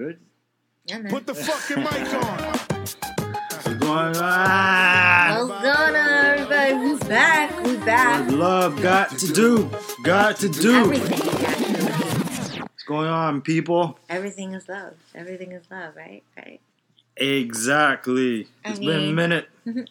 good? Yeah, man. Put the fucking mic on. What's going on? What's going on, everybody? We back. We back. What love got to do? Got to do. Everything. What's going on, people? Everything is love. Everything is love, right? Right. Exactly. I It's been a minute.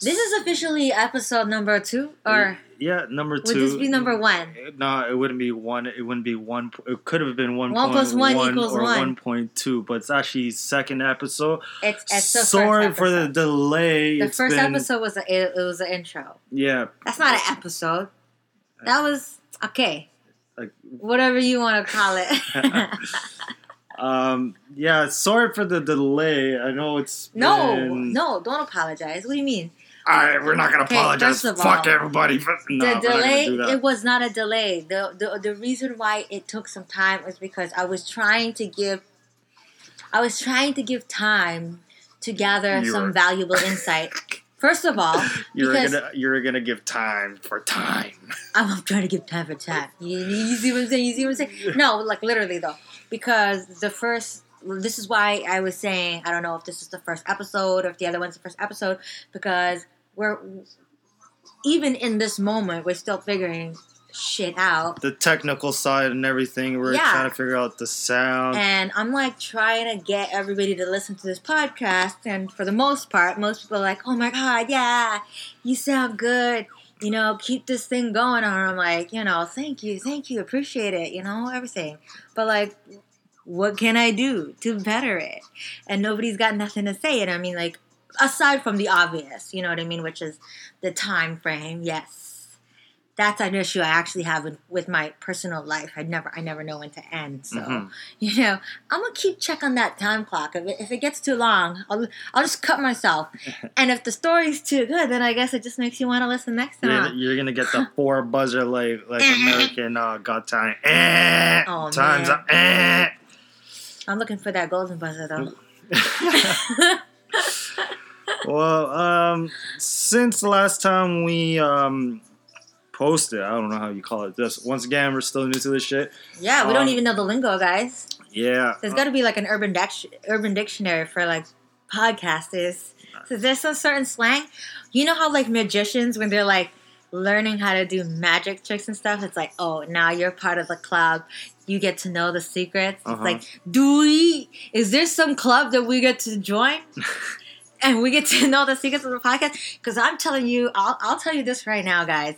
This is officially episode number two, or Yeah, number two. would this be number one? No, it wouldn't be one. It wouldn't be one. It could have been one. One plus one equals or one. one point two, but it's actually second episode. It's, it's Sorry first for the delay. The It's first been- episode was a, it, it was an intro. Yeah, That's not an episode. That was okay. Like- Whatever you want to call it. um, yeah. Sorry for the delay. I know it's no, been- no, don't apologize. What do you mean? All right, we're not gonna Okay, apologize. first of Fuck all, everybody. No, the we're not gonna delay it was not a delay the, the the reason why it took some time is because i was trying to give i was trying to give time to gather You some were- valuable insight first of all You're gonna you're gonna give time for time. i'm trying to give time for time you, you see what i'm saying you see what i'm saying no like literally though because the first this is why i was saying i don't know if this is the first episode or if the other one's the first episode because we're even in this moment we're still figuring shit out The technical side and everything. We're Yeah. trying to figure out the sound. and I'm like trying to get everybody to listen to this podcast. And for the most part, most people are like, "Oh my god, yeah, you sound good." You know, keep this thing going. And I'm like, you know, thank you, thank you, appreciate it. You know, everything. But like, what can I do to better it? And nobody's got nothing to say. And I mean, like, aside from the obvious, you know what I mean, which is the time frame. Yes, that's an issue I actually have with, with my personal life. I never, I never know when to end. So Mhm. you know, I'm gonna keep check on that time clock. If it, if it gets too long, I'll I'll just cut myself. and if the story's too good, then I guess it just makes you want to listen next You're, time. you're gonna get the four buzzer like like American uh, Got Time. Eh, Oh, times up. Eh. I'm looking for that golden buzzer though. well, um, since the last time we um posted, I don't know how you call it. This once again, we're still new to this shit. yeah, we don't Um, even know the lingo, guys. Yeah, There's got to be like an urban dex- urban dictionary for like podcasters. So there's some certain slang. You know how like magicians when they're like learning how to do magic tricks and stuff, it's like, oh, now you're part of the club. You get to know the secrets. It's Uh-huh. like, do we? Is there some club that we get to join? and we get to know the secrets of the podcast. Because I'm telling you, I'll, I'll tell you this right now, guys.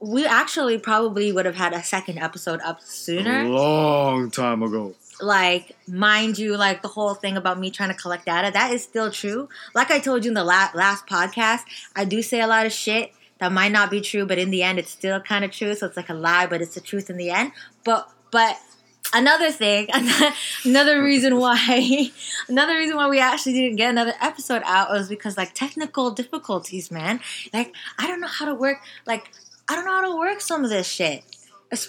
We actually probably would have had a second episode up sooner a long time ago. like mind you like the whole thing about me trying to collect data that is still true like i told you in the la- last podcast i do say a lot of shit that might not be true but in the end it's still kind of true so it's like a lie but it's the truth in the end but but another thing another reason why another reason why we actually didn't get another episode out was because like technical difficulties man like i don't know how to work like i don't know how to work some of this shit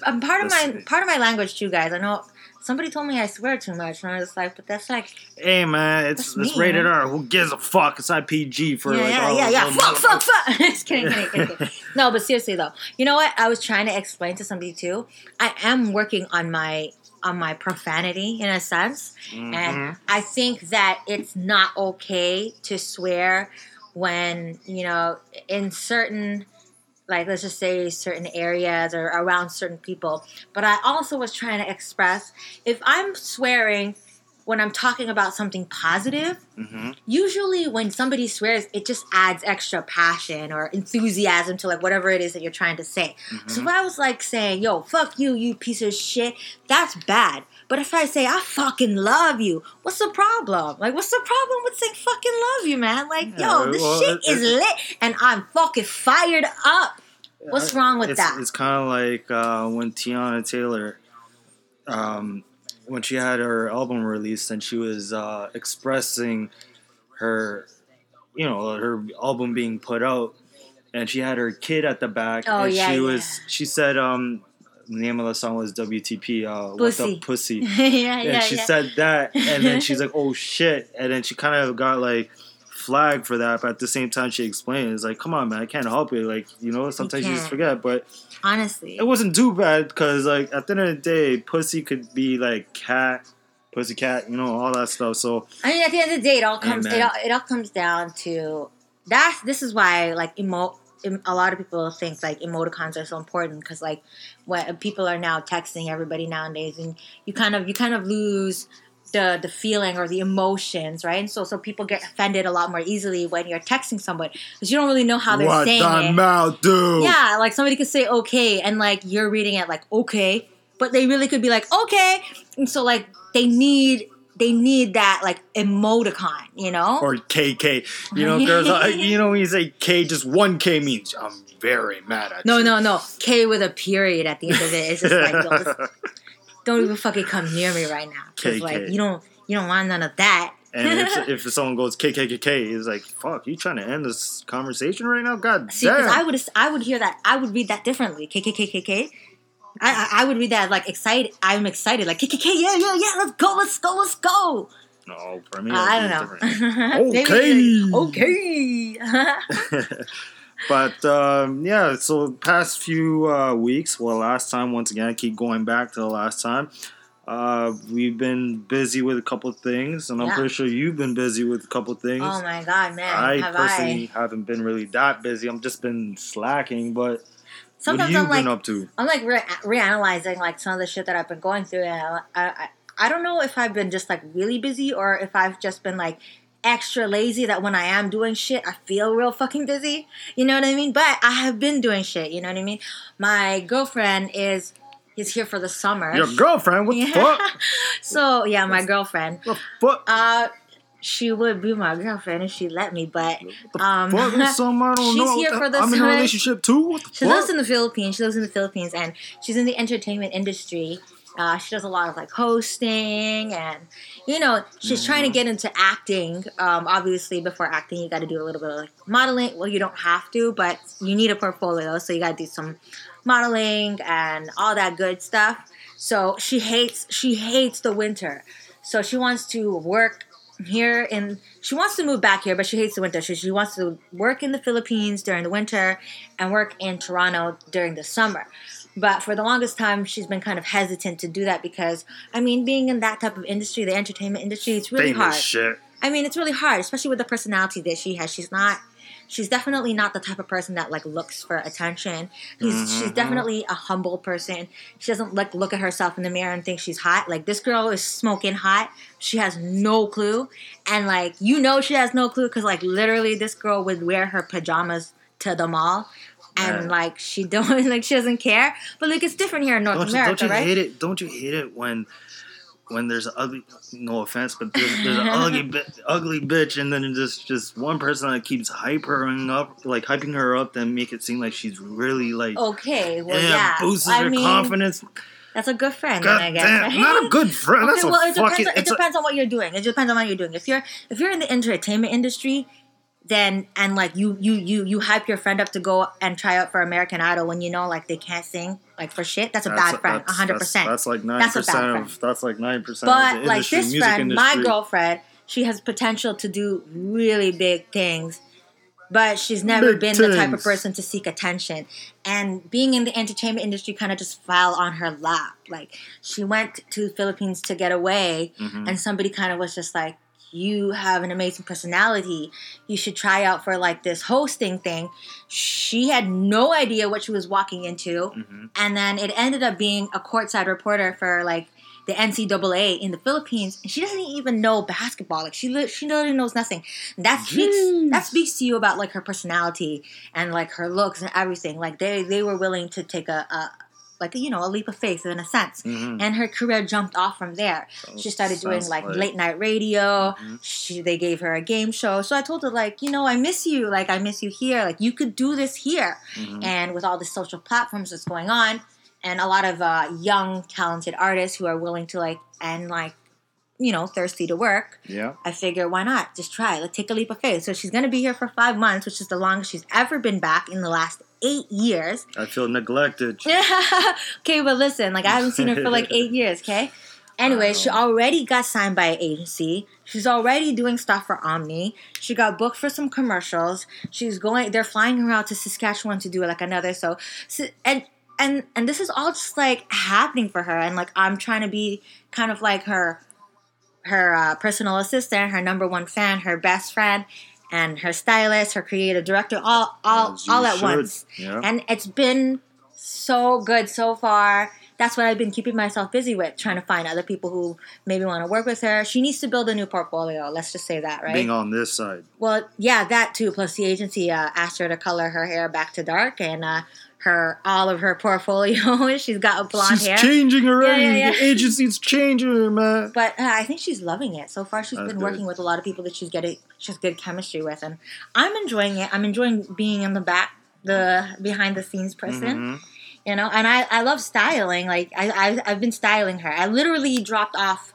I'm um, part of my part of my language too, guys. I know somebody told me I swear too much, and I was like, but that's like, Hey man, it's it's rated. R. Who gives a fuck? It's IPG for yeah, like yeah, all yeah, yeah. Fuck, fuck, fuck. Just kidding, kidding, kidding, kidding. No, but seriously though, you know what? I was trying to explain to somebody too. I am working on my on my profanity in a sense, Mhm. and I think that it's not okay to swear when you know in certain like let's just say certain areas or around certain people but i also was trying to express if i'm swearing when i'm talking about something positive Mhm. usually when somebody swears it just adds extra passion or enthusiasm to like whatever it is that you're trying to say. So if i was like saying yo fuck you you piece of shit that's bad. But if i say i fucking love you what's the problem? Like what's the problem with saying fucking love you man? Like yo this well, shit it- is it- lit and i'm fucking fired up. What's wrong with it's, that? It's kind of like uh, when Teyana Taylor, um, when she had her album released and she was uh, expressing her, you know, her album being put out, and she had her kid at the back, Oh, and yeah, she yeah. was, she said, um, the name of the song was WTP, uh, What's. Up Pussy. yeah and yeah she yeah said that, and then she's like, "Oh shit!" And then she kind of got like flagged for that, but at the same time, she explains "It's like, come on, man, I can't help it. Like, you know, sometimes you, just forget." But honestly it wasn't too bad because, like, at the end of the day, pussy could be like cat, pussy cat, you know, all that stuff. So I mean, at the end of the day, it all comes it all, it all comes down to that's this is why like emo. A lot of people think like emoticons are so important because like what people are now texting everybody nowadays, and you kind of you kind of lose the the feeling or the emotions, right? And so so people get offended a lot more easily when you're texting someone because you don't really know how they're what saying the it. mouth do? Yeah, like somebody could say okay, and like you're reading it like okay, but they really could be like okay, and so like they need they need that like emoticon, you know? Or KK. You know, there's a, you know when you say K, just one K means I'm very mad at no, you. no, no. No K with a period at the end of it. It's just like don't even fucking come near me right now, because like you don't you don't want none of that. and if, if someone goes KKKK, it's like, fuck, you trying to end this conversation right now? God See, because damn. I would I would hear that I would read that differently. K K K K K. I, I I would read that like excited. I'm excited. Like K K K. Yeah, yeah, yeah. Let's go. Let's go. Let's go. no, for me, I don't know. okay. Okay. but um, yeah, so past few uh, weeks, well, last time once again, I keep going back to the last time. Uh, we've been busy with a couple of things, and I'm Yeah. pretty sure you've been busy with a couple of things. oh my god, man! I have personally I? haven't been really that busy. I'm just been slacking. But Sometimes what have you I'm like, up to? I'm like re- reanalyzing like some of the shit that I've been going through, and I, I, I don't know if I've been just like really busy or if I've just been like extra lazy that when I am doing shit, I feel real fucking busy. You know what I mean? But I have been doing shit. You know what I mean? My girlfriend is is here for the summer. Your girlfriend? What the fuck? so yeah, my girlfriend. What the fuck? Uh, she would be my girlfriend if she let me, but um, Fuck with I don't she's know. here for the I'm in a relationship too. What the She fuck? lives in the Philippines. She lives in the Philippines, and she's in the entertainment industry. Uh, she does a lot of like hosting, and you know, she's trying to get into acting. Um, obviously, before acting, you got to do a little bit of like modeling. Well, you don't have to, but you need a portfolio, so you got to do some modeling and all that good stuff. So she hates she hates the winter. So she wants to work here in she wants to move back here, but she hates the winter. So she wants to work in the Philippines during the winter and work in Toronto during the summer. But for the longest time, she's been kind of hesitant to do that because, I mean, being in that type of industry, the entertainment industry, it's really Famous hard. shit. I mean, it's really hard, especially with the personality that she has. She's not. She's definitely not the type of person that like looks for attention. He's, She's Mhm. definitely a humble person. She doesn't like look at herself in the mirror and think she's hot. Like this girl is smoking hot. She has no clue, and like you know she has no clue because like literally this girl would wear her pajamas to the mall, and Man. like she don't like she doesn't care. But like it's different here in North Don't you, America, don't you right? hate it? Don't you hate it when when there's an ugly? No offense, but there's, there's an ugly, ugly bitch, and then just just one person that keeps hypering up, like hyping her up, then make it seem like she's really like. Okay, well yeah, boosts I her mean confidence. that's a good friend. God then, I guess. damn, right? not a good friend. That's okay, a well, it fucking. depends. It it's a- depends on what you're doing. It depends on what you're doing. If you're if you're in the entertainment industry, then and like you you you you hype your friend up to go and try out for American Idol when you know like they can't sing like for shit. That's a that's bad friend, hundred that's- percent. That's like nine That's a bad percent friend. of. That's like nine percent. But of the like industry, this friend, my girlfriend, she has potential to do really big things. But she's never Big been the type of person to seek attention. And being in the entertainment industry kind of just fell on her lap. Like she went to the Philippines to get away Mhm. and somebody kind of was just like you have an amazing personality you should try out for like this hosting thing she had no idea what she was walking into Mhm. and then it ended up being a courtside reporter for like the NCAA in the Philippines, and she doesn't even know basketball. Like she, li- she literally knows nothing. And that speaks Jeez. that speaks to you about like her personality and like her looks and everything. Like they they were willing to take a, a like you know a leap of faith in a sense. Mhm. And her career jumped off from there. She started doing like late night radio. Mhm. She they gave her a game show. So I told her like, you know, I miss you. Like I miss you here. Like you could do this here. Mhm. And with all the social platforms that's going on, and a lot of uh, young talented artists who are willing to like and like, you know, thirsty to work. Yeah. I figure why not? Just try. Let's take a leap of faith. So she's gonna be here for five months, which is the longest she's ever been back in the last eight years. I feel neglected. okay, but listen, like I haven't seen her for like eight years, okay? Anyway, she already got signed by an agency. She's already doing stuff for Omni. She got booked for some commercials. She's going they're flying her out to Saskatchewan to do like another so, so and and and this is all just like happening for her and like I'm trying to be kind of like her her uh, personal assistant, her number one fan, her best friend, and her stylist, her creative director, all all all at should. once. Yeah. And it's been so good so far. That's what I've been keeping myself busy with, trying to find other people who maybe want to work with her. She needs to build a new portfolio. Let's just say that, right? Being on this side. Well, yeah, that too. Plus, the agency uh, asked her to color her hair back to dark, and uh, her all of her portfolio. she's got a blonde hair. She's hair. changing already. Yeah, yeah, yeah. The agency's changing her, man. But uh, I think she's loving it so far. She's That's been good. working with a lot of people that she's getting she has good chemistry with, and I'm enjoying it. I'm enjoying being in the back, the behind the scenes person. Mhm. You know, and I, I love styling. Like I, I I've been styling her. I literally dropped off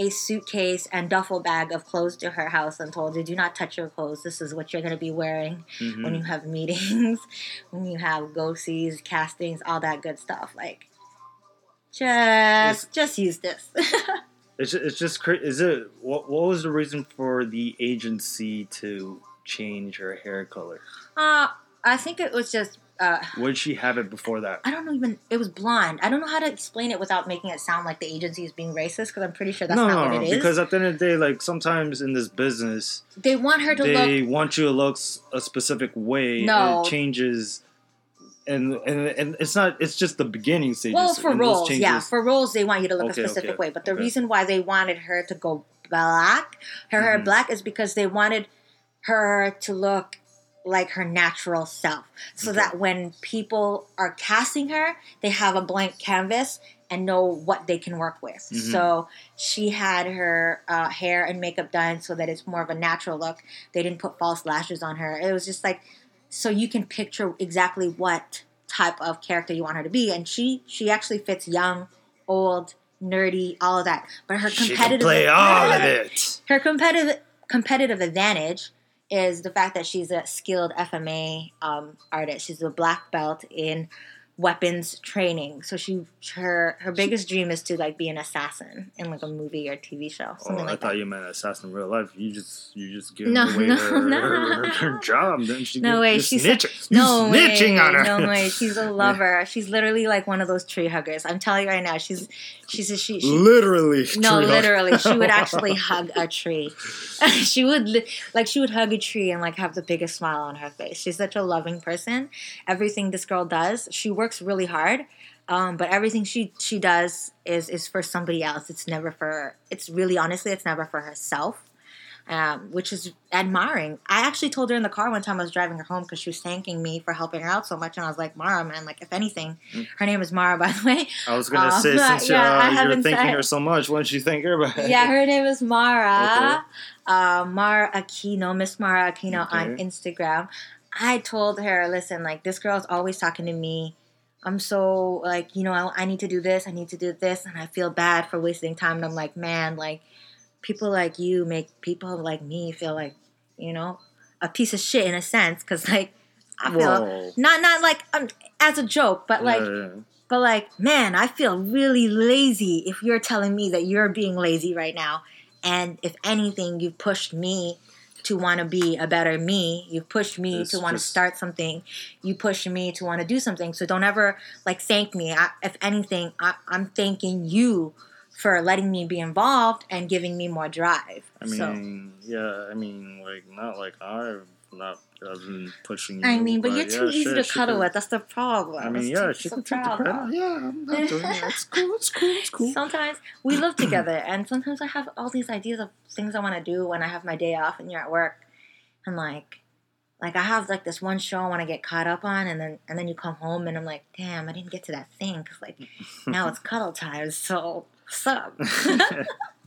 a suitcase and duffel bag of clothes to her house and told her, "Do not touch your clothes. This is what you're going to be wearing Mhm. when you have meetings, when you have go sees, castings, all that good stuff. Like, just just use this. It's just, it's just is it what what was the reason for the agency to change her hair color? uh, I think it was just. Uh, did she have it before that? I don't know even it was blonde. I don't know how to explain it without making it sound like the agency is being racist because I'm pretty sure that's no, not no, what it is. because at the end of the day, like sometimes in this business, they want her to look they look want you to look a specific way. No. and it changes, and and and it's not. It's just the beginning stages. Well, for roles, yeah, for roles they want you to look Okay, a specific okay, way. But the okay. reason why they wanted her to go black, her hair Mhm. black, is because they wanted her to look like her natural self, so Okay. that when people are casting her, they have a blank canvas and know what they can work with. Mhm. So she had her uh, hair and makeup done so that it's more of a natural look. They didn't put false lashes on her. It was just like so you can picture exactly what type of character you want her to be and she she actually fits young old nerdy all of that but her she can competitive play all of it. her competitive competitive advantage is the fact that she's a skilled FMA um, artist. She's a black belt in weapons training. So she her her biggest dream is to like be an assassin in like a movie or TV show, Oh, something I like thought that. you meant assassin in real life. You just you just give No, away no, her, no. her, her job. Then she No way, she's snitching. No You're way, snitching on her. no way. She's a lover. She's literally like one of those tree huggers. I'm telling you right now. She's she's a she. she literally. no, tree hug. literally, she would actually hug a tree. she would li- like she would hug a tree and like have the biggest smile on her face. She's such a loving person. Everything this girl does, she works really hard. Um, but everything she she does is is for somebody else. It's never for. It's really honestly, it's never for herself. Um, which is admiring. I actually told her in the car one time I was driving her home because she was thanking me for helping her out so much, and I was like, Mara, man, like if anything, Mm. her name is Mara, by the way. I was gonna Uh, say since yeah, I uh, you're thanking said- her so much, why don't you thank her? About yeah, her name is Mara. Uh, Mara Aquino, Miss Mara Aquino on Instagram. I told her, listen, like this girl's always talking to me. I'm so like, you know, I, I need to do this, I need to do this, and I feel bad for wasting time. And I'm like, man, like people like you make people like me feel like, you know, a piece of shit in a sense, because like I feel Whoa. not not like um, as a joke, but like Yeah, yeah. but like, man, I feel really lazy if you're telling me that you're being lazy right now. And if anything, you've pushed me to want to be a better me. You've pushed me It's to want to start something. You pushed me to want to do something. So don't ever like thank me. I, if anything, I, I'm thanking you for letting me be involved and giving me more drive. I so mean, yeah, I mean, like not like I've not I've been pushing you. I mean, but you're yeah, too easy shit, to cuddle could- with. That's the problem. I mean, It's yeah, too- she it's can a take the credit. Yeah, I'm not doing it. It's cool. It's cool. It's cool. Sometimes we live together, and sometimes I have all these ideas of things I want to do when I have my day off and you're at work. And like, like I have like this one show I want to get caught up on, and then and then you come home and I'm like, damn, I didn't get to that thing because like now it's cuddle time. So what's up?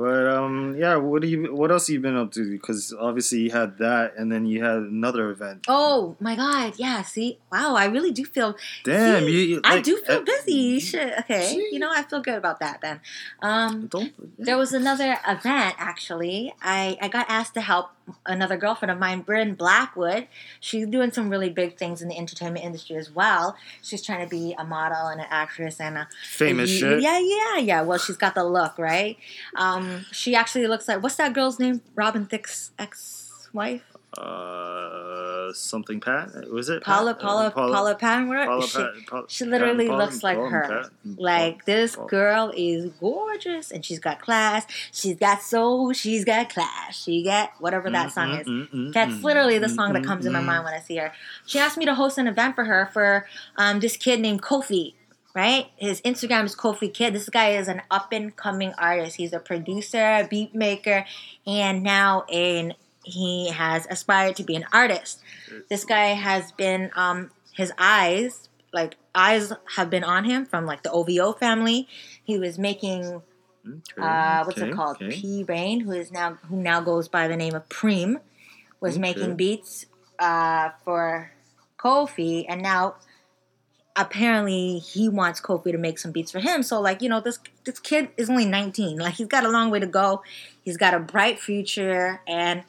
But um, yeah. What do you? What else have you been up to? Because obviously you had that, and then you had another event. oh my god, yeah. See, wow, I really do feel. Damn, see, you. you- I like, do feel uh, busy. Shit. Okay, see? you know I feel good about that then. Um, Don't. There was another event actually. I, I got asked to help another girlfriend of mine, Bryn Blackwood. She's doing some really big things in the entertainment industry as well. She's trying to be a model and an actress and a Famous shit. Yeah, yeah, yeah. Well, she's got the look, right? Um, she actually looks like what's that girl's name? Robin Thicke's ex-wife. Uh, something Pat. Was it Paula, Pat? Paula, Uh, Paula, Patton, whatever. Paula she, Pat- Paula- she literally Pat- looks like Paula- her. Pat- like this Paula- girl is gorgeous, and she's got class. She's got soul. She's got class. She got whatever that song is. Mm, mm, mm, That's mm, literally the mm, song that mm, comes in my mm. mind when I see her. She asked me to host an event for her for um, this kid named Kofi. Right, his Instagram is Kofi Kid. This guy is an up and coming artist. He's a producer, beat maker, and now in he has aspired to be an artist. This guy has been um, his eyes like eyes have been on him from like the OVO family. He was making Okay, uh, what's okay, it called? okay. P Reign, who is now who now goes by the name of Preem, was making beats uh, for Kofi, and now apparently he wants Kofi to make some beats for him. So like you know this this kid is only 19, like he's got a long way to go. He's got a bright future, and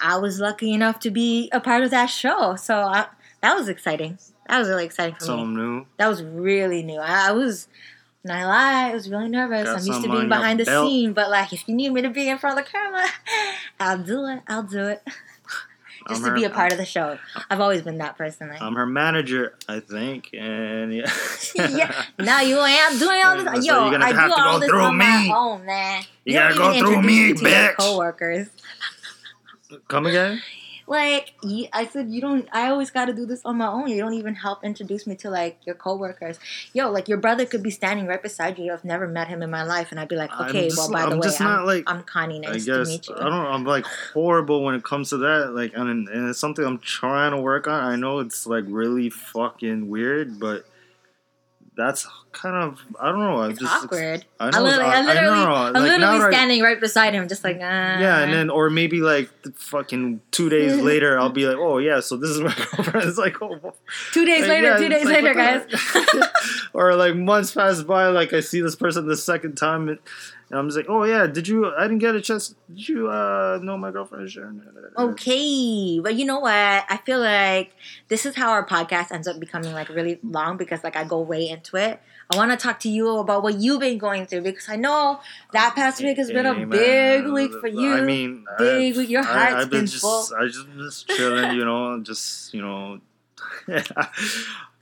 I was lucky enough to be a part of that show. So I, that was exciting. That was really exciting for me. Something new. That was really new. I, I was, not lie, I was really nervous. Got I'm used to being behind the belt. scene, but like if you need me to be in front of the camera, I'll do it. I'll do it. Just I'm to her- be a part of the show. I've always been that person. Like, I'm her manager, I think, and yeah. yeah. Now you ain't doing all this. you're Yo, I have do to all this through on me. my own, man. You don't gotta go through me, me to your bitch. coworkers. Come again? Like I said, you don't. I always got to do this on my own. You don't even help introduce me to like your coworkers. Yo, like your brother could be standing right beside you. I've never met him in my life, and I'd be like, okay, just- well, by I'm the way, just I'm, not, like- I'm Connie. Nice I to guess meet you. I don't. I'm like horrible when it comes to that. Like, and, and it's something I'm trying to work on. I know it's like really fucking weird, but that's kind of I don't know. I'm It's just awkward. I I, know. it's literally, I aw- I literally, know. I'm Like, literally now that I- standing right beside him, just like, uh, Yeah, and then or maybe like the fucking two days later, I'll be like, oh yeah, so this is my girlfriend. It's like, oh, two days like, later, yeah, two days like, later, guys. or like months pass by, like I see this person the second time, and, and I'm just like, oh yeah, did you? I didn't get a chance. Did you uh, know my girlfriend Sharon? Okay, but you know what? I feel like this is how our podcast ends up becoming like really long because like I go way into it. I want to talk to you about what you've been going through because I know that past week has been a Hey, big week for you. I mean, Big I've- week. Your I- heart's I've been been just, full. I just just chilling, you know, just you know.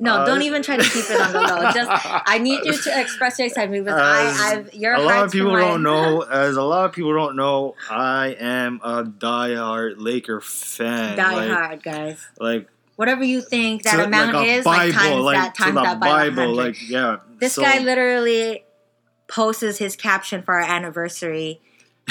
No, Uh, don't even try to keep it on the low. Just I need you to express your excitement because I, I've your a lot of people don't know. As a lot of people don't know, I am a diehard Laker fan. Die like, hard, guys. Like Whatever you think that amount like is, like times like that, times that by Bible, 100. like yeah. This so- guy literally posts his caption for our anniversary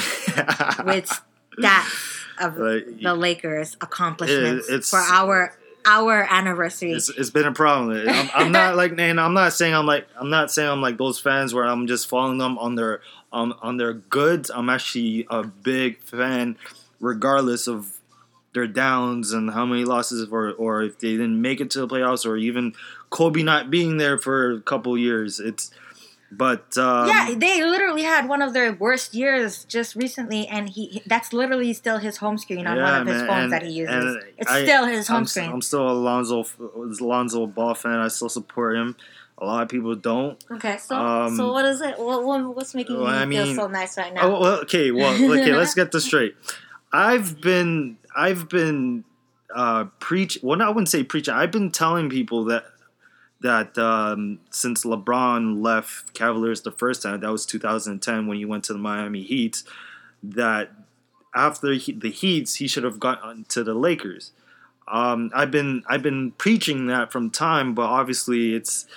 with stats of Like, the Lakers' accomplishments It- for our our anniversary. it's, it's been a problem. I'm, I'm not like, and I'm not saying I'm like, I'm not saying I'm like those fans where I'm just following them on their um, on their goods. I'm actually a big fan, regardless of their downs and how many losses, or or if they didn't make it to the playoffs, or even Kobe not being there for a couple years. It's but um, yeah, they literally had one of their worst years just recently, and he that's literally still his home screen on one Yeah, of his man, phones and- that he uses. it's I- still his home I'm, screen. I'm still a Lonzo Lonzo Ball fan. I still support him. A lot of people don't. okay, so um, so what is it? What, what what's making well, you I feel so nice right now? Oh, well, okay. Well, okay. let's get this straight. I've been, I've been uh, preach. Well, I wouldn't say preaching. I've been telling people that that um, since LeBron left Cavaliers the first time, that was 2010 when he went to the Miami Heat, that after he, the Heats, he should have gone to the Lakers. Um, I've been I've been preaching that from time, but obviously it's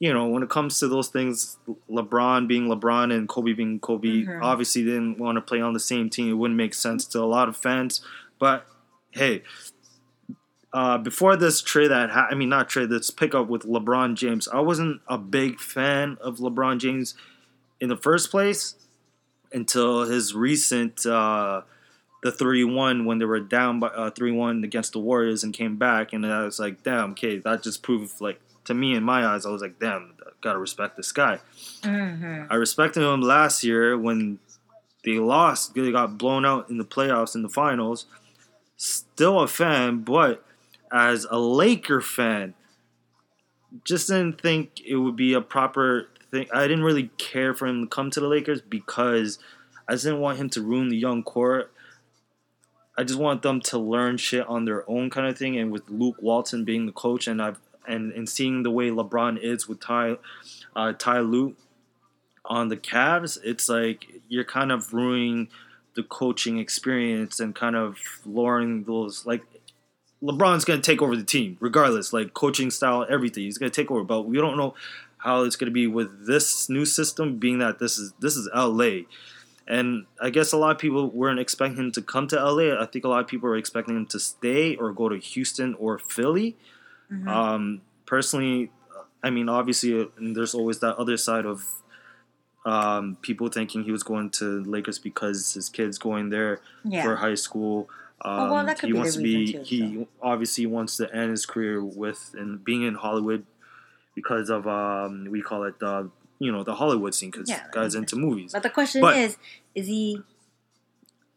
you know when it comes to those things, LeBron being LeBron and Kobe being Kobe, Mhm. obviously didn't want to play on the same team. It wouldn't make sense to a lot of fans. But hey, uh, before this trade that ha- I mean not trade this pickup with LeBron James, I wasn't a big fan of LeBron James in the first place until his recent uh, the 3-1 when they were down by uh, 3-1 against the Warriors and came back and I was like damn okay that just proved like to me in my eyes I was like damn gotta respect this guy hmm I respected him last year when they lost they got blown out in the playoffs in the finals still a fan but as a Laker fan just didn't think it would be a proper thing. I didn't really care for him to come to the Lakers because I just didn't want him to ruin the young core. I just want them to learn shit on their own kind of thing. And with Luke Walton being the coach, and I've and and seeing the way LeBron is with Ty uh, Ty Lue on the Cavs, it's like you're kind of ruining the coaching experience and kind of lowering those like LeBron's gonna take over the team regardless, like coaching style, everything. He's gonna take over, but we don't know how it's gonna be with this new system, being that this is this is LA. And I guess a lot of people weren't expecting him to come to LA. I think a lot of people were expecting him to stay or go to Houston or Philly. Mhm. Um, personally, I mean, obviously, uh, there's always that other side of um, people thinking he was going to Lakers because his kid's going there yeah. for high school. Um, well, that could he wants to be. too, he obviously wants to end his career with and being in Hollywood because of um, we call it the you know the Hollywood scene because Yeah, guys into movies. But the question But- is, is he?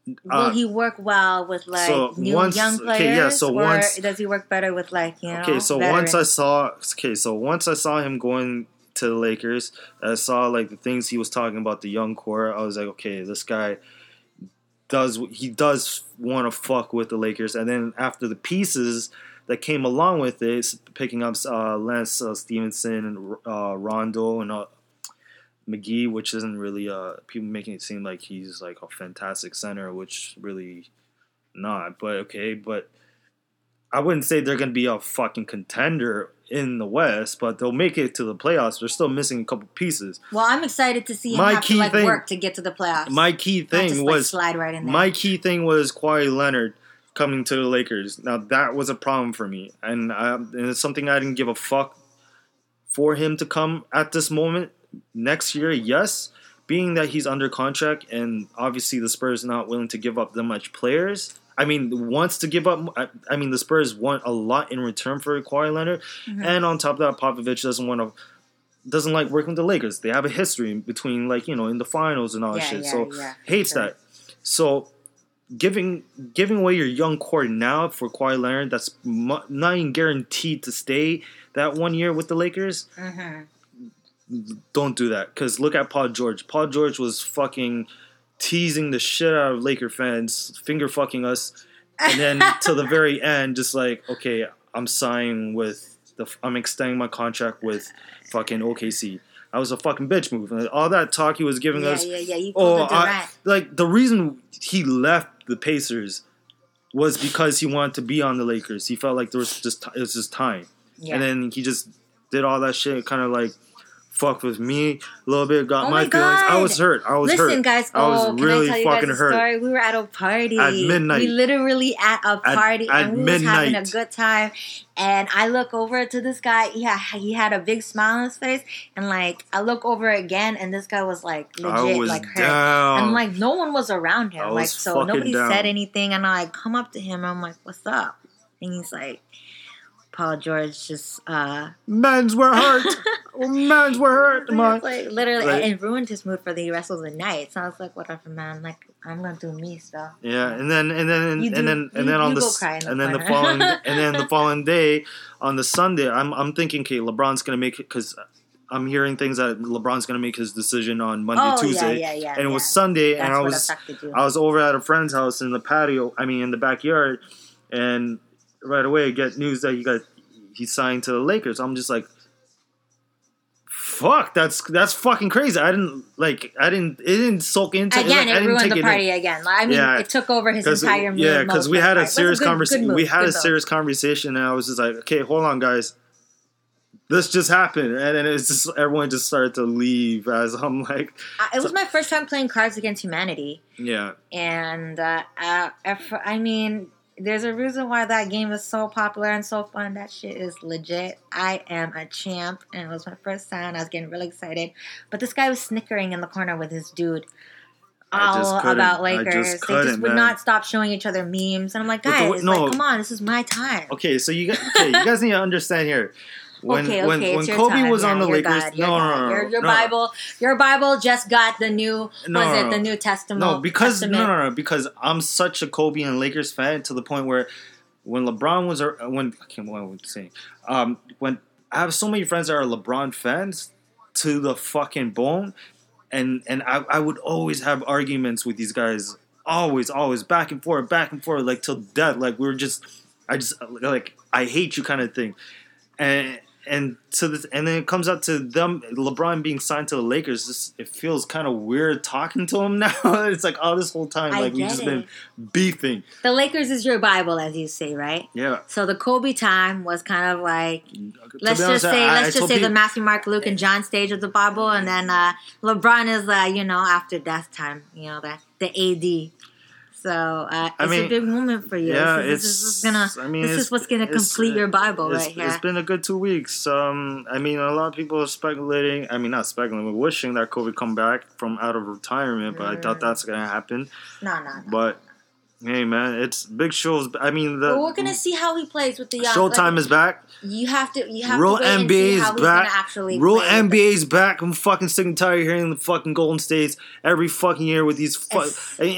Will Uh, he work well with like so new once- young okay, players, yeah, so or once- does he work better with like you know? okay, so once I saw okay, so once I saw him going to the Lakers, I saw like the things he was talking about the young core. I was like, okay, this guy does he does want to fuck with the Lakers, and then after the pieces that came along with it, picking up uh, Lance uh, Stephenson and uh, Rondo and uh, McGee, which isn't really uh people making it seem like he's like a fantastic center, which really not. But okay, but I wouldn't say they're gonna be a fucking contender in the West, but they'll make it to the playoffs. They're still missing a couple pieces. well, I'm excited to see him My have key to like thing- work to get to the playoffs. My key thing just, like, was slide right in there. my key thing was Kawhi Leonard coming to the Lakers. Now that was a problem for me, and, I, and it's something I didn't give a fuck for him to come at this moment. Next year, yes, being that he's under contract, and obviously the Spurs not willing to give up that much players. I mean, wants to give up. I, I mean, the Spurs want a lot in return for Kawhi Leonard, Mhm. and on top of that, Popovich doesn't want to. Doesn't like working with the Lakers. They have a history between, like you know, in the finals and all that shit. yeah, so yeah. hates sure. that. So giving giving away your young core now for Kawhi Leonard, that's mu- not even guaranteed to stay that one year with the Lakers. Mhm. Don't do that because look at Paul George. Paul George was fucking teasing the shit out of Laker fans, finger fucking us, and then to the very end, just like okay, I'm signing with the, I'm extending my contract with fucking OKC. I was a fucking bitch move. And all that talk he was giving Yeah, us yeah, yeah. You Oh, I, like the reason he left the Pacers was because he wanted to be on the Lakers. He felt like there was just it was just time, yeah. and then he just did all that shit. Kind of like fucked with me a little bit. Got Oh my, my feelings. I was hurt. I was Listen, hurt. guys. I was oh, really can I tell you fucking a hurt. story? We were at a party At midnight. We literally at a party, at and we was having a good time. And I look over to this guy. Yeah, he had a big smile on his face, and like I look over again, and this guy was like legit, was like hurt. down. And like no one was around him. I like so nobody down. said anything and I like come up to him and I'm like, What's up? And he's like, Paul George just uh Men's were hurt. Men's were hurt. My- like literally Like- it ruined his mood for the rest of the night. So I was like, Whatever man, like I'm gonna do me stuff. Yeah, and then and then and, You do- then and you- then on you the go s- cry the and then the following and then the following day on the Sunday, I'm I'm thinking, okay, LeBron's gonna make it because I'm hearing things that LeBron's gonna make his decision on Monday, oh Tuesday, yeah, yeah, yeah. and it was. Sunday, That's and I was. I was over at a friend's house in the patio, I mean in the backyard, and right away I get news that he got he signed to the Lakers. I'm just like. Fuck, that's that's fucking crazy. I didn't like. I didn't. It didn't soak into. Again, like, it ruined the it party again. Like, I mean, Yeah. it took over his entire yeah, because we had a serious conversation. We had a serious. conversation, and I was just like, "Okay, hold on, guys. This just happened," and then it's just everyone just started to leave. As I'm like, It was my first time playing Cards Against Humanity. "Yeah, and uh, uh, if- I mean, there's a reason why that game is so popular and so fun. That shit is legit. I am a champ, and it was my first time. I was getting really excited, but this guy was snickering in the corner with his dude. All about I just Lakers. they just would man. not stop showing each other memes, and I'm like, the guys, no. like, come on, this is my time. okay." So you got, okay, you guys need to understand here. When okay, okay, when it's when your Kobe time. was on Yeah, the you're Lakers, God, no, no, no, no, your, your no, Bible, your Bible just got the new. No, was no, it no. the New Testament? No, because no, Testament? no, no, because I'm such a Kobe and Lakers fan to the point where when LeBron was ar- when I can't what I'm saying. Um, when I have so many friends that are LeBron fans to the fucking bone, and and I, I would always have arguments with these guys always, always back and forth, back and forth, like till death. Like we were just, I just like I hate you kind of thing, and and to this, and then it comes out to them, LeBron being signed to the Lakers. Just, it feels kind of weird talking to him now. it's like oh, this whole time, I like we've just it. been beefing. The Lakers is your Bible, as you say, right? Yeah. So the Kobe time was kind of like let's honest, just say I- I let's just told say the Matthew, Mark, Luke, and John stage of the Bible, and then uh, LeBron is uh, you know after death time, you know the the AD. So uh, I it's mean, a big moment for you. Yeah, this, it's. is, this is gonna I mean, this is what's gonna complete your Bible right here. It's been a good two weeks. Um, I mean, a lot of people are speculating. I mean, not speculating, but wishing that Kobe come back from out of retirement. But I doubt Mm. that's gonna happen. no, no, no. But hey, man, it's big shows. I mean, the But we're gonna see how he plays with the young. Showtime like, is back. You have to. You have Real to wait and see is how he's back. actually. Real play with the- NBA's back. I'm fucking sick and tired of hearing the fucking Golden States every fucking year with these. Fu-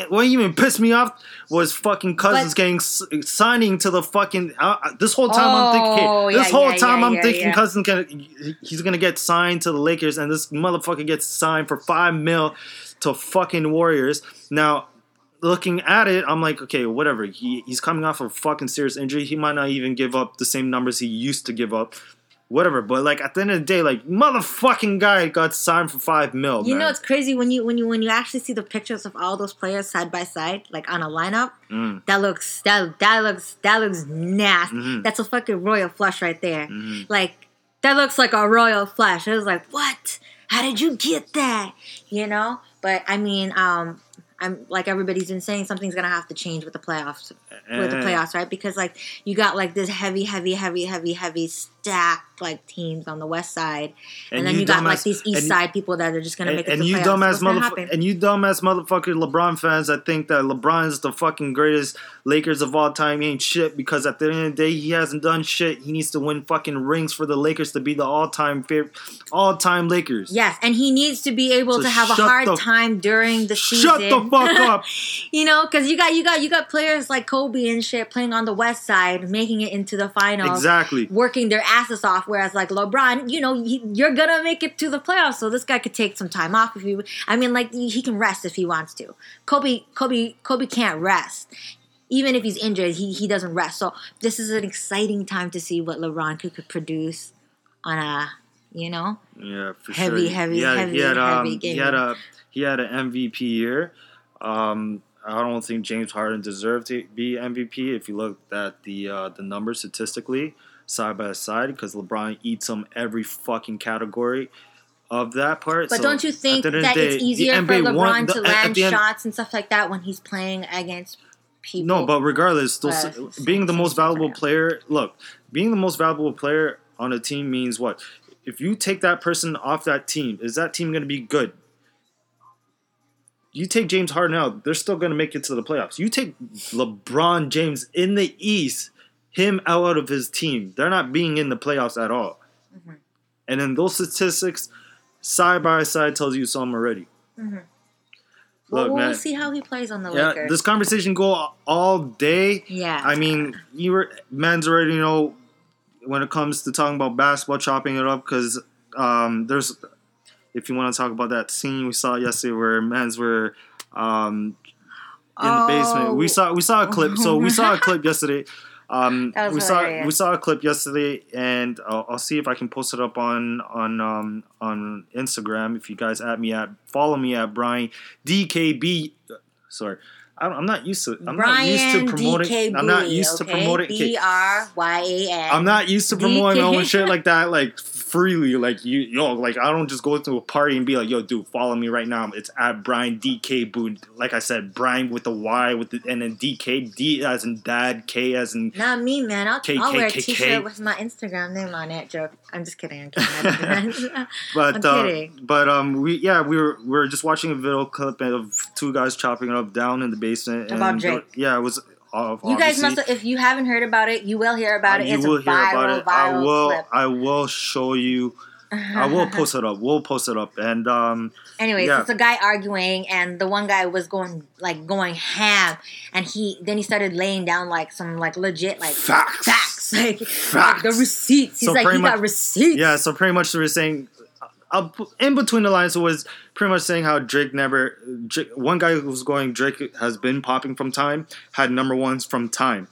what even pissed me off was fucking Cousins But- getting s- signing to the fucking. Uh, uh, this whole time I'm thinking. Oh, this yeah, whole yeah, time yeah, I'm thinking. Cousins gonna he's gonna get signed to the Lakers, and this motherfucker gets signed for five mil to fucking Warriors. Now. Looking at it, I'm like, okay, whatever. He he's coming off a fucking serious injury. He might not even give up the same numbers he used to give up whatever. But like at the end of the day, like motherfucking guy got signed for five mil. You man. know it's crazy when you when you when you actually see the pictures of all those players side by side, like on a lineup. Mm. That looks that that looks that looks nasty. Mhm. That's a fucking royal flush right there. Mhm. Like that looks like a royal flush. It was like, what? How did you get that? You know. But I mean, um, I'm like everybody's been saying something's gonna have to change with the playoffs with the uh-huh. playoffs, right? Because like you got like this heavy, heavy, heavy, heavy, heavy stacked like teams on the west side, and, then you, got like these east and- side people that are just gonna And, make it. and you dumbass motherfucker, and you dumbass motherfucker LeBron fans that think that LeBron is the fucking greatest Lakers of all time he ain't shit because at the end of the day he hasn't done shit. He needs to win fucking rings for the Lakers to be the all time favorite, all time Lakers. Yes, and he needs to be able So to have a hard the- time during the season. Shut the fuck up. you know, because you got you got you got players like Kobe and shit playing on the west side, making it into the finals, exactly. working their asses off. Whereas like LeBron, you know, he, you're gonna make it to the playoffs, so this guy could take some time off if he. I mean, like he can rest if he wants to. Kobe, Kobe, Kobe can't rest. Even if he's injured, he, he doesn't rest. So this is an exciting time to see what LeBron could, could produce on a, you know, Yeah, for Heavy, sure. heavy, he had, heavy, he had, um, heavy He had a he had an MVP year. Um, I don't think James Harden deserved to be MVP if you look at the uh, the numbers statistically side by side because LeBron eats them every fucking category of that part. But So, don't you think the end of that it's day, the easier for LeBron won- to the- at land shots and stuff like that when he's playing against people? No, but regardless, still, being the most valuable player. Look, being the most valuable player on a team means what? If you take that person off that team, is that team going to be good? You take James Harden out, they're still going to make it to the playoffs. You take LeBron James in the East, him out of his team, they're not being in the playoffs at all. Mhm. And then those statistics, side by side, tells you something already. well, Look, we'll man. see how he plays on the Yeah, Lakers. this conversation go all day. yeah, I mean, you were men's already know when it comes to talking about basketball, chopping it up because um, there's if you want to talk about that scene we saw yesterday where men's were um, in the basement. We Oh. saw we saw a clip. So we saw a clip yesterday. Um, That was we saw we saw a clip yesterday, and I'll, I'll see if I can post it up on on um, on Instagram. If you guys at me at follow me at Bryan DKB. Sorry, I don't, I'm not used to. I'm not used to promoting. DK I'm not Bowie, used to okay? promoting. okay, B R Y A N. I'm not used to promoting my own shit like that, like freely. Like you, yo, like I don't just go to a party and be like, yo, dude, follow me right now. It's at Bryan DK Boo. Like I said, Bryan with the Y with the and then DK D as in dad, K as in Not me, man. I'll, K- I'll K- wear a K- t-shirt with my Instagram name on it. Joke. I'm just kidding. I'm kidding. I didn't do that. But I'm uh, kidding. but um, we yeah we were we were just watching a video clip of two guys chopping it up down in the basement. About Drake. Yeah, it was. Uh, you guys must. Have, if you haven't heard about it, you will hear about it. you It's will a hear viral, about it. I will. clip. I will show you. I will post it up. We'll post it up. And um, Anyways, Yeah. it's a guy arguing, and the one guy was going like going ham, and he then he started laying down like some like legit like Facts. facts, like, Facts. like the receipts. He's So like, he got receipts. yeah. So pretty much they were saying. In between the lines, was pretty much saying how Drake never. Drake, one guy who was going, Drake has been popping from time, had number ones from time.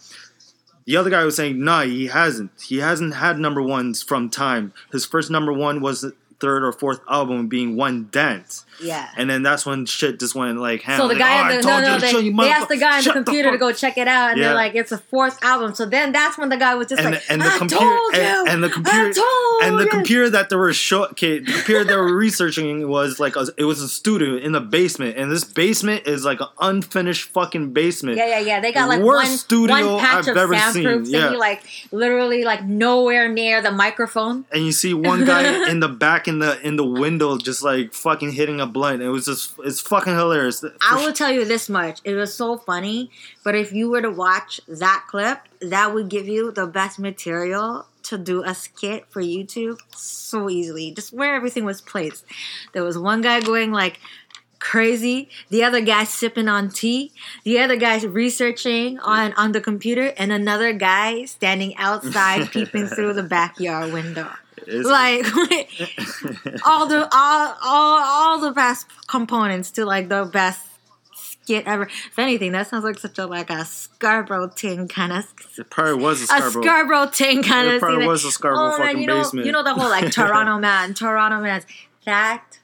The other guy was saying, nah, he hasn't. He hasn't had number ones from time. His first number one was third or fourth album being One Dance. Yeah. And then that's when shit just went like ham. So the like, guy "Oh, the no no they, they asked the guy on the computer to go check it out, and Yeah. they're like, "It's a fourth album." So then that's when the guy was just and like, the, and the "I computer told you, and, and the I computer and the you." computer that they were show okay the computer they were researching was like a, it was a studio in the basement and this basement is like an unfinished fucking basement Yeah, yeah, yeah. They got like Worst one, studio one patch I've of ever seen, yeah. like literally like nowhere near the microphone. and you see one guy in the back in the in the window just like fucking hitting a blunt it was just it's fucking hilarious I will tell you this much: it was so funny. But if you were to watch that clip, that would give you the best material to do a skit for YouTube so easily. Just where everything was placed. There was one guy going like crazy, the other guy sipping on tea, the other guy's researching on on the computer, and another guy standing outside peeping through the backyard window. It's- Like all the all, all all the best components to like the best skit ever. If anything, that sounds like such a like a Scarborough ting kind of it probably was a a Scarborough ting kind it of probably was a Scarborough oh fucking you know, basement you know the whole like Toronto man, Toronto man. That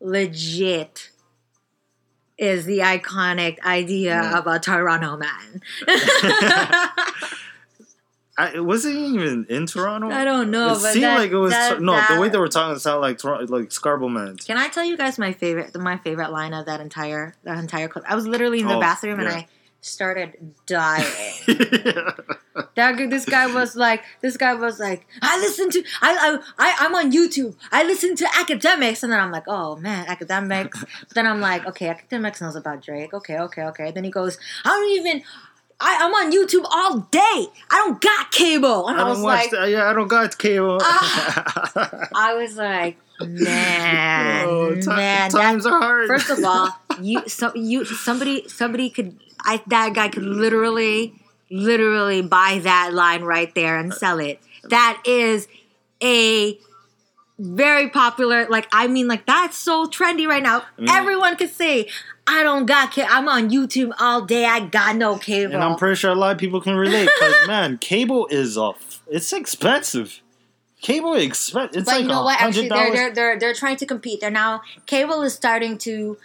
legit is the iconic idea Yeah. of a Toronto man. I, was it even in Toronto I don't know, it seemed that- like it was that- no the way they were talking it sounded like Tor- like Scarborough man Can I tell you guys my favorite my favorite line of that entire that entire clip? I was literally in the Oh, bathroom and. I started dying. that this guy was like this guy was like I listen to I I, I I'm on YouTube. I listen to Akademiks and then I'm like, "Oh man, Akademiks." but then I'm like, "Okay, Akademiks knows about Drake. Okay, okay, okay." Then he goes, "I don't even I, I'm on YouTube all day. I don't got cable." And I I, don't was watch like, that. Yeah, I don't got cable. Ah. I was like, "Man, Oh, ti- man, that times are hard. First of all, you so you somebody somebody could I that guy could literally literally buy that line right there and sell it. That is a very popular like I mean like that's so trendy right now. mean- Everyone could say I don't got cable. I'm on YouTube all day. I got no cable. and I'm pretty sure a lot of people can relate because man, cable is off. It's expensive. Cable expensive. It's but like you know what? Actually, they're, they're they're they're trying to compete. They're now cable is starting to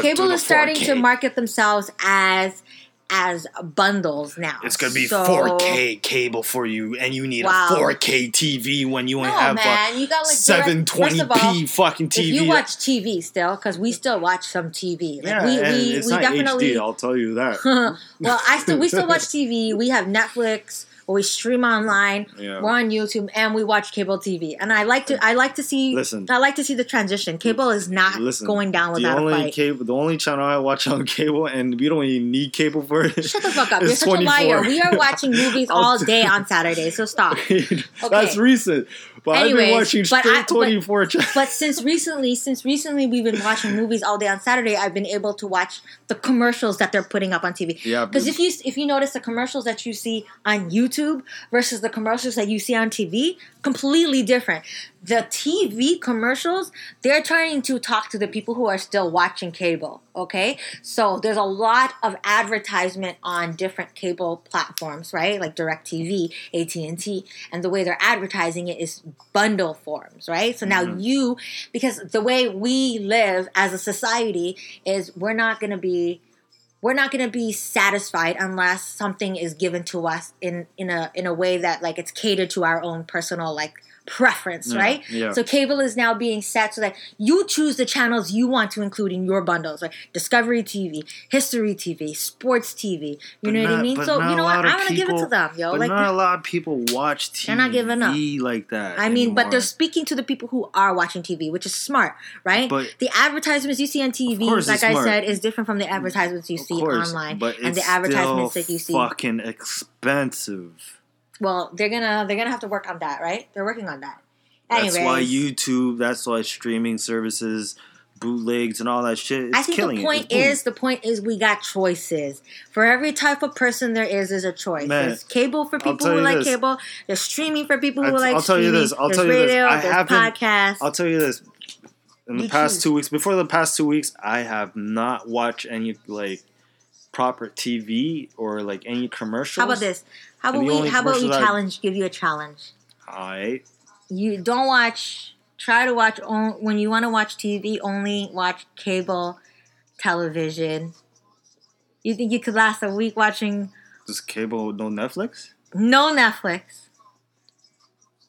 cable is starting to market themselves as as bundles now. It's gonna be So- 4K cable for you, and you need Wow. a 4K TV when you only No, have man, you got like direct- First all, 720p fucking If you watch TV still, because we still watch some TV. Like yeah, we and we, it's we not definitely. HD. I'll tell you that. well, I still we still watch TV. We have Netflix. We stream online. Yeah. We're on YouTube, and we watch cable TV. And I like to I like to see Listen. I like to see the transition. Cable is not Listen, going down the without a only fight. cable, the only channel I watch on cable, and we don't even need cable for it. Shut the fuck up! You're such a liar. We are watching movies all day on Saturday, so stop. That's recent. But I've Anyways, been watching but straight I- but- 24 channels. But since recently, since recently we've been watching movies all day on Saturday, I've been able to watch the commercials that they're putting up on TV. Yeah, Because if you if you notice the commercials that you see on YouTube versus the commercials that you see on TV, completely different. The TV commercials, they're trying to talk to the people who are still watching cable. Okay, so there's a lot of advertisement on different cable platforms, right? Like DirecTV, AT and the way they're advertising it is bundle forms, right? So now mm-hmm. you, because the way we live as a society is we're not going to be we're not going to be satisfied unless something is given to us in in a in a way that like it's catered to our own personal like preference, Yeah, right? yeah. So cable is now being set so that you choose the channels you want to include in your bundles, right? Discovery TV, History TV, Sports TV. You But know what I mean? So you know what? I'm gonna give it to them, yo. But Like not a lot of people watch TV They're not giving up. like that. I mean, but they're speaking to the people who are watching TV, which is smart, right? But- the advertisements you see on TV, like I said, is different from the advertisements you Of see course, online but and the advertisements that you see. Fucking expensive. Well, they're gonna they're gonna have to work on that, right? They're working on that. That's why YouTube. That's why streaming services, bootlegs, and all that shit. It's I think killing the point is the point is we got choices for every type of person. There is is a choice. Man, there's cable for people who like this. cable. There's streaming for people who I'll- like I'll tell you this, I'll there's tell you this. I there's podcasts. I'll tell you this. in the You past choose. two weeks, before the past two weeks, I have not watched any like proper TV or like any commercials. How about this? How about we? How about we commercials I- challenge? Give you a challenge. Alright. You don't watch. Try to watch on, when you want to watch TV. Only watch cable television. You think you could last a week watching Just cable, no Netflix? no Netflix?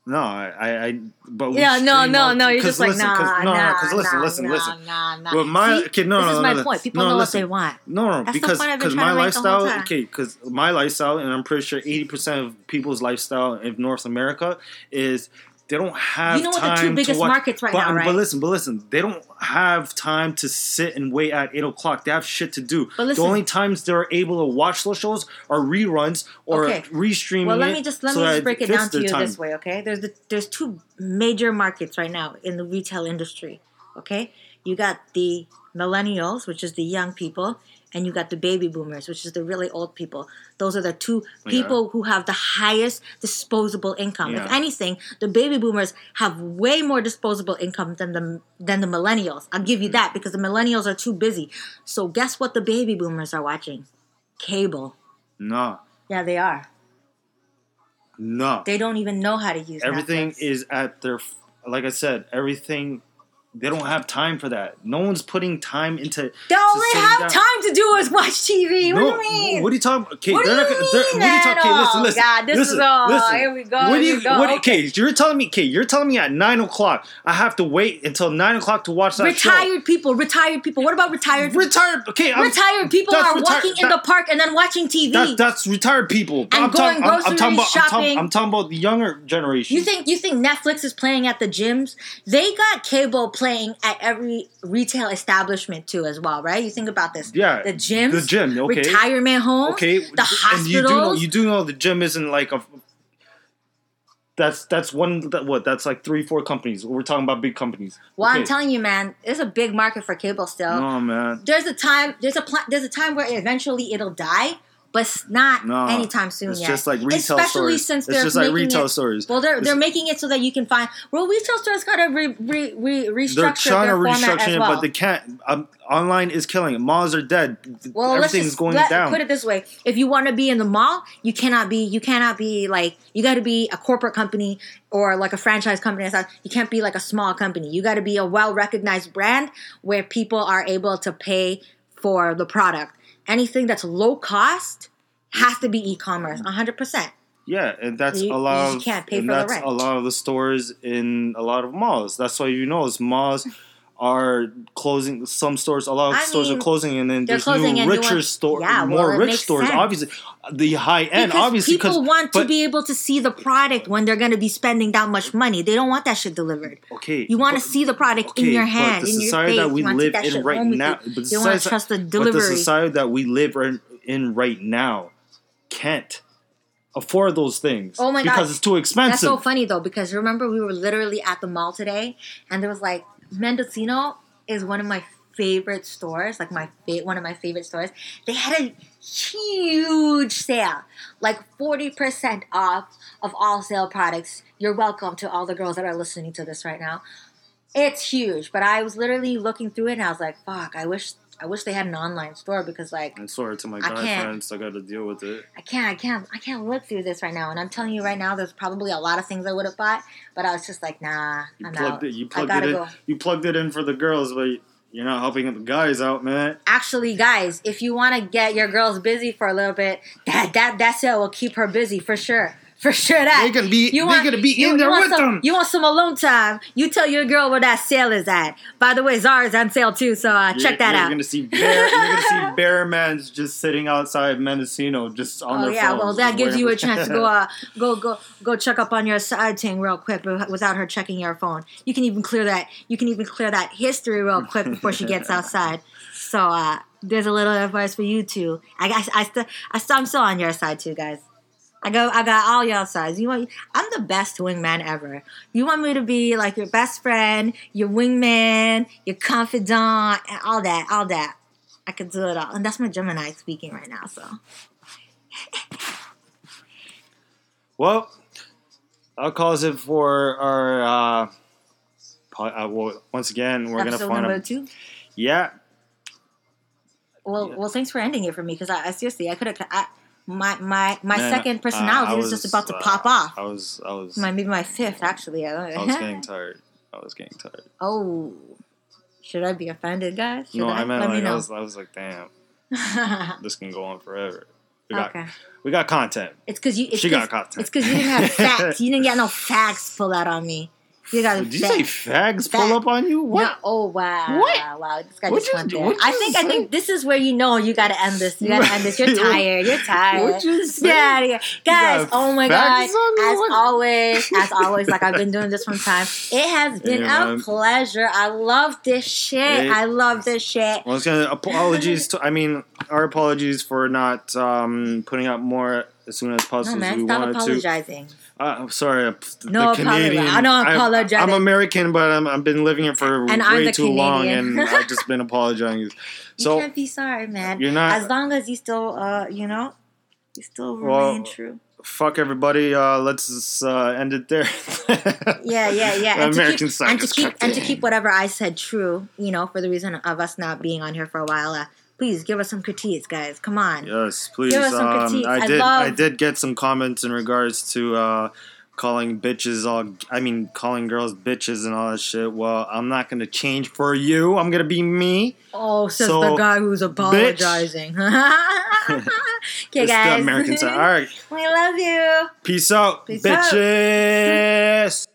No, I, I, but Yeah, no, no, no. You're just like listen, nah, 'cause- no, nah, no, because listen, nah, listen, nah, listen. Nah, nah. Well, my See? okay, no, this no, is no, my no, point. People no, know listen. what they want. No, no, That's because point I've been because trying my to make the whole lifestyle, okay, because my lifestyle, and I'm pretty sure 80 percent of people's lifestyle in North America is they don't have You know what the time two to biggest watch- markets right but, now, right? But listen, but listen, they don't have time to sit and wait at eight o'clock. They have shit to do. But listen, the only times they're able to watch those shows are reruns or Okay. restreaming. Well, let me just let so me just break it down to you time. this way, okay? There's the, there's two major markets right now in the retail industry, okay? You got the millennials, which is the young people, and you got the baby boomers, which is the really old people. Those are the two people who have the highest disposable income. If anything, the baby boomers have way more disposable income than the than the millennials. I'll give you Mm. that because the millennials are too busy. So guess what the baby boomers are watching? Cable. No, Yeah, they are. no. They don't even know how to use everything Netflix. is at their like i said everything they don't have time for that no one's putting time into They only have down. time to do is watch TV. What No, do you mean? What are you talking about? Okay, What do you not mean they're- what are you talking- okay, listen, listen, God, this listen, is all- listen. here we go, What do you, go. What, Okay. you're telling me, okay, you're telling me at nine o'clock I have to wait until nine o'clock to watch that retired people, retired people. What about retired show. Retired. Okay, I'm, Retired people are retired- walking in the park and then watching TV. That, that's retired people. And I'm talking, going I'm, I'm talking grocery about, I'm talking, shopping. I'm talking about the younger generation. you think you think Netflix is playing at the gyms? They got cable playing at every retail establishment too, as well, right? You think about this. Yeah, the gym. the gym, okay. retirement home. okay, the and you do know hospitals. you do know the gym isn't like a. That's that's one that what that's like three four companies. We're talking about big companies. well, I'm telling you, man, there's a big market for cable still. No man, there's a time there's a pl- there's a time where eventually it'll die but it's not no. anytime soon It's yet. just like retail Especially stores. since it's they're just like retail it, stores. Well, they're It's- they're making it so that you can find. Well, retail stores gotta re, re, re, restructure They're trying their to restructure it, well. but they can't. Um, online is killing it. Malls are dead. well, Everything's just going let- down. Put it this way: if you want to be in the mall, you cannot be. You cannot be like. You got to be a corporate company or like a franchise company. You can't be like a small company. You got to be a well recognized brand where people are able to pay for the product. Anything that's low cost has to be e-commerce, hundred percent. Yeah, and that's You- a lot you of can't pay for the rent. a lot of the stores in a lot of malls. That's why you know is malls are closing. Some stores, a lot of I stores mean, are closing, and then there's new richer store, Yeah, more it rich stores. sense. Obviously, the high end, Because obviously, people because want to be able to see the product when they're going to be spending that much money. They don't want that shit delivered. okay. You want to see the product in okay, your but hand, in your society face. that we you want to live that in right now, but the want to society- trust the But the society that we live in, in right now can't afford those things. Oh my God. because it's too expensive. That's so funny though because remember we were literally at the mall today and there was like Mendocino is one of my favorite stores, like my fa- one of my favorite stores. They had a huge sale, like 40% off of all sale products. You're welcome to all the girls that are listening to this right now. It's huge, but I was literally looking through it and I was like, fuck, I wish I wish they had an online store because like I'm sorry to my I guy can't. friends. I got to deal with it. I can't, I can't, I can't look through this right now. And I'm telling you right now, there's probably a lot of things I would have bought, but I was just like, nah, You I'm plugged out. it. You I plugged gotta it in. go. You plugged it in for the girls, but you're not helping the guys out, man. Actually, guys, if you want to get your girls busy for a little bit, that that that sale will keep her busy for sure. For sure, that they're gonna be- they gonna be in there with some, them. You want some alone time? You tell your girl where that sale is at. By the way, Zara's on sale too, so uh, check You're- that you're out. Gonna see bear, you're gonna see bear man's just sitting outside Mendocino, just on Oh their yeah, well that gives you a chance to go uh, go go go check up on your side ting real quick without her checking your phone. You can even clear that you can even clear that history real quick before she gets outside. So uh, there's a little advice for you too. I guess I still I still I'm still on your side too, guys. I go I got all y'all sides. You want I'm the best wingman ever. You want me to be like your best friend, your wingman, your confidant, and all that, all that. I could do it all. And that's my Gemini speaking right now, so Well, I'll calls it for our uh, uh, well, once again, we're Episode gonna find a two. yeah. Well, Yeah. well, thanks for ending it for me because I, I seriously I could have. My my my Man, second uh, personality I was, just about to uh, pop off. I was, I was, My maybe my fifth actually. I don't I was getting tired. I was getting tired. oh, should I be offended, guys? Should no, I? I meant Let me like I was, I was like, damn, this can go on forever. We got, okay, we got content. it's because you. It's She got content. It's because you didn't have facts. you didn't get no facts pulled out on me. You got Did you say fags pull up on you? What? No, oh wow! What? Wow! This guy What just went there. I think I think this is where you know you got to end this. You got to end this. You're tired. You're tired. What you say? Get out of here, guys! Oh my god! As What? always, as always, like I've been doing this from time. It has been Yeah, a man. pleasure. I love this shit. It- I love this shit. Well, I was gonna apologies to. I mean, our apologies for not um, putting out more as soon as No possible as man, we stop wanted to. Uh, I'm sorry, uh, No the. Canadian. I know I- apologetic. I'm American, but I'm, I've been living here for And way too long, and I've just been apologizing. So You can't be sorry, man. you're not- As long as you still, uh, you know, you still Well, remain true. fuck everybody. Uh, let's just, uh, end it there. Yeah, yeah, yeah. The And to, American keep, side and to keep and to keep whatever I said true, you know, for the reason of us not being on here for a while. Please give us some critiques, guys. Come on. Yes, please. Give us some Um, critiques. I I did. love- I did get some comments in regards to uh, calling bitches all. I mean, calling girls bitches and all that shit. Well, I'm not gonna change for you. I'm gonna be me. Oh, says So, the guy who's apologizing. okay, guys. the American side. All right. we love you. Peace out, Peace out. bitches.